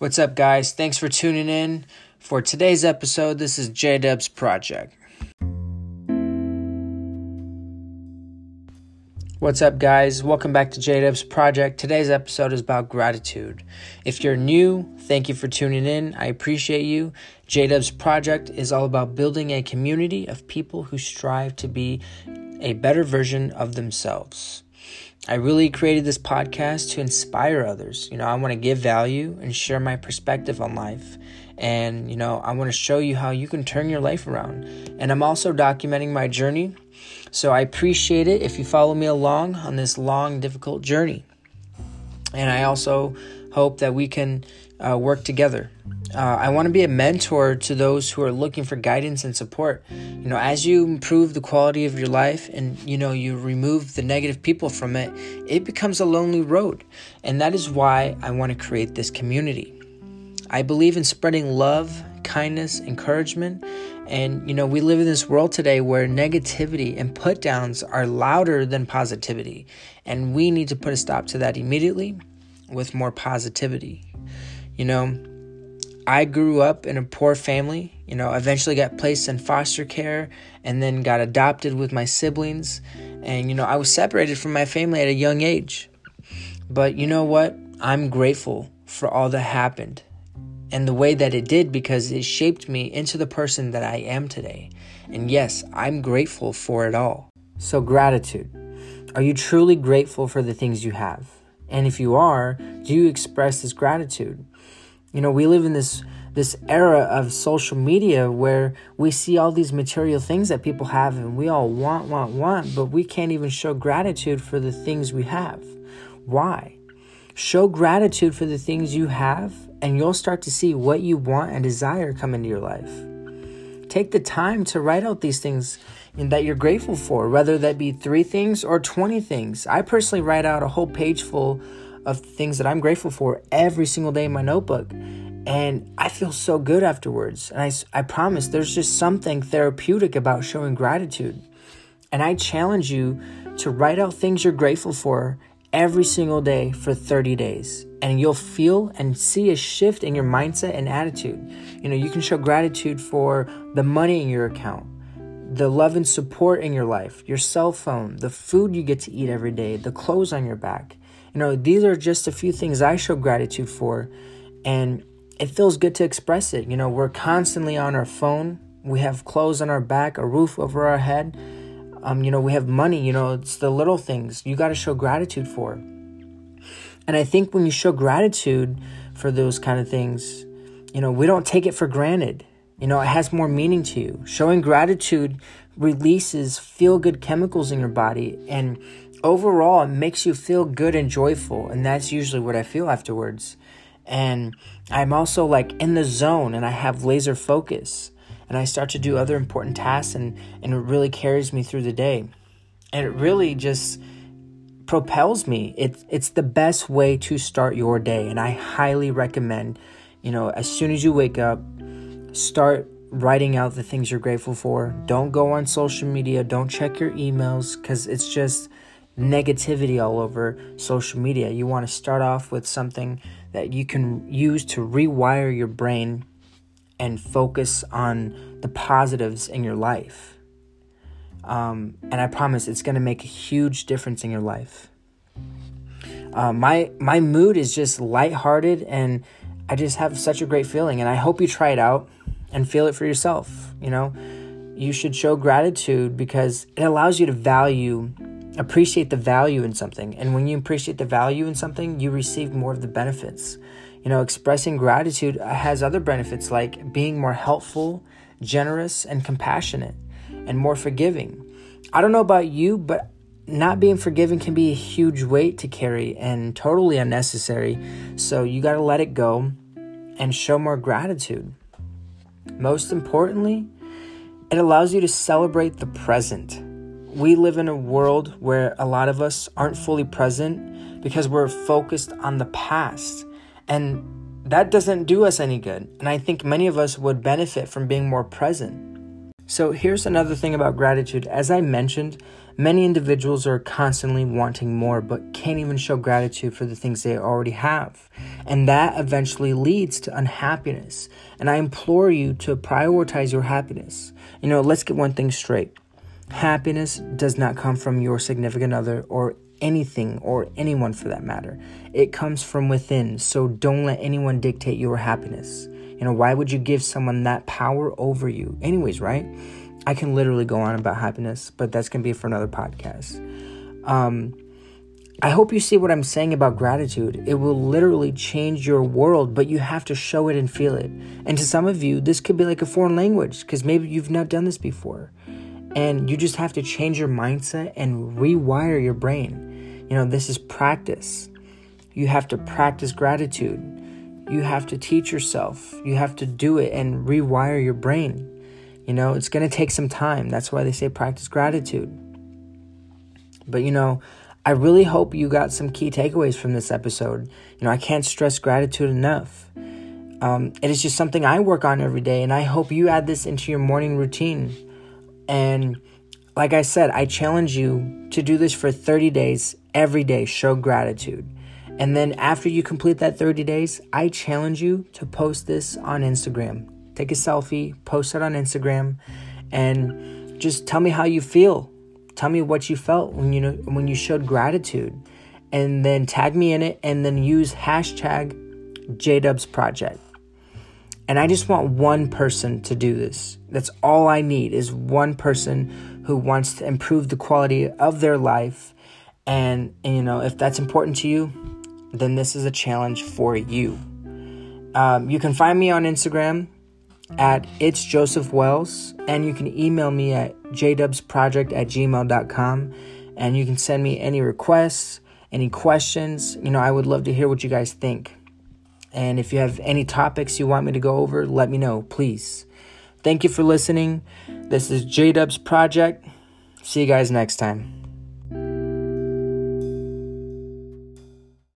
What's up, guys? Thanks for tuning in. For today's episode, this is J Dub's Project. What's up, guys? Welcome back to J Dub's Project. Today's episode is about gratitude. If you're new, thank you for tuning in. I appreciate you. J Dub's Project is all about building a community of people who strive to be a better version of themselves. I really created this podcast to inspire others. You know, I want to give value and share my perspective on life. And, you know, I want to show you how you can turn your life around. And I'm also documenting my journey. So I appreciate it if you follow me along on this long, difficult journey. And I also hope that we can uh, work together. Uh, I want to be a mentor to those who are looking for guidance and support. You know, as you improve the quality of your life and you know you remove the negative people from it, it becomes a lonely road. And that is why I want to create this community. I believe in spreading love, kindness, encouragement, and you know, we live in this world today where negativity and put downs are louder than positivity. And we need to put a stop to that immediately with more positivity. You know, I grew up in a poor family, you know, eventually got placed in foster care and then got adopted with my siblings. And, you know, I was separated from my family at a young age. But you know what? I'm grateful for all that happened and the way that it did because it shaped me into the person that I am today. And yes, I'm grateful for it all. So, gratitude. Are you truly grateful for the things you have? And if you are, do you express this gratitude? You know, we live in this this era of social media where we see all these material things that people have and we all want, want, want, but we can't even show gratitude for the things we have. Why? Show gratitude for the things you have, and you'll start to see what you want and desire come into your life. Take the time to write out these things that you're grateful for, whether that be three things or 20 things. I personally write out a whole page full of things that I'm grateful for every single day in my notebook. And I feel so good afterwards. And I, I promise there's just something therapeutic about showing gratitude. And I challenge you to write out things you're grateful for every single day for 30 days. And you'll feel and see a shift in your mindset and attitude. You know, you can show gratitude for the money in your account, the love and support in your life, your cell phone, the food you get to eat every day, the clothes on your back. You know, these are just a few things I show gratitude for, and it feels good to express it. You know, we're constantly on our phone, we have clothes on our back, a roof over our head. Um, you know, we have money, you know, it's the little things you got to show gratitude for. And I think when you show gratitude for those kind of things, you know, we don't take it for granted. You know, it has more meaning to you. Showing gratitude releases feel good chemicals in your body and overall, it makes you feel good and joyful. And that's usually what I feel afterwards. And I'm also like in the zone and I have laser focus. And I start to do other important tasks and, and it really carries me through the day. And it really just propels me. It, it's the best way to start your day. And I highly recommend, you know, as soon as you wake up, start writing out the things you're grateful for. Don't go on social media. Don't check your emails because it's just negativity all over social media. You want to start off with something that you can use to rewire your brain and focus on the positives in your life. Um, and I promise it's going to make a huge difference in your life. Uh, my my mood is just lighthearted, and I just have such a great feeling. And I hope you try it out and feel it for yourself. You know, you should show gratitude because it allows you to value appreciate the value in something. And when you appreciate the value in something, you receive more of the benefits. You know, expressing gratitude has other benefits like being more helpful, generous, and compassionate, and more forgiving. I don't know about you, but not being forgiving can be a huge weight to carry and totally unnecessary. So you got to let it go and show more gratitude. Most importantly, it allows you to celebrate the present we live in a world where a lot of us aren't fully present because we're focused on the past. And that doesn't do us any good. And I think many of us would benefit from being more present. So, here's another thing about gratitude. As I mentioned, many individuals are constantly wanting more but can't even show gratitude for the things they already have. And that eventually leads to unhappiness. And I implore you to prioritize your happiness. You know, let's get one thing straight happiness does not come from your significant other or anything or anyone for that matter. It comes from within. So, don't let anyone dictate your happiness. You know, why would you give someone that power over you? Anyways, right? I can literally go on about happiness, but that's going to be for another podcast. Um, I hope you see what I'm saying about gratitude. It will literally change your world, but you have to show it and feel it. And to some of you, this could be like a foreign language because maybe you've not done this before. And you just have to change your mindset and rewire your brain. You know, this is practice. You have to practice gratitude. You have to teach yourself. You have to do it and rewire your brain. You know, it's going to take some time. That's why they say practice gratitude. But, you know, I really hope you got some key takeaways from this episode. You know, I can't stress gratitude enough. Um, it is just something I work on every day, and I hope you add this into your morning routine. And like I said, I challenge you to do this for 30 days every day. Show gratitude. And then after you complete that 30 days, I challenge you to post this on Instagram. Take a selfie, post it on Instagram, and just tell me how you feel. Tell me what you felt when you know when you showed gratitude. And then tag me in it and then use hashtag JDubs Project. And I just want one person to do this. That's all I need is one person who wants to improve the quality of their life. And, and you know, if that's important to you, then this is a challenge for you. Um, you can find me on Instagram at it's Joseph Wells, and you can email me at jdubsproject at gmail.com, and you can send me any requests, any questions. You know, I would love to hear what you guys think. And if you have any topics you want me to go over, let me know, please. Thank you for listening. This is JDubs Project. See you guys next time.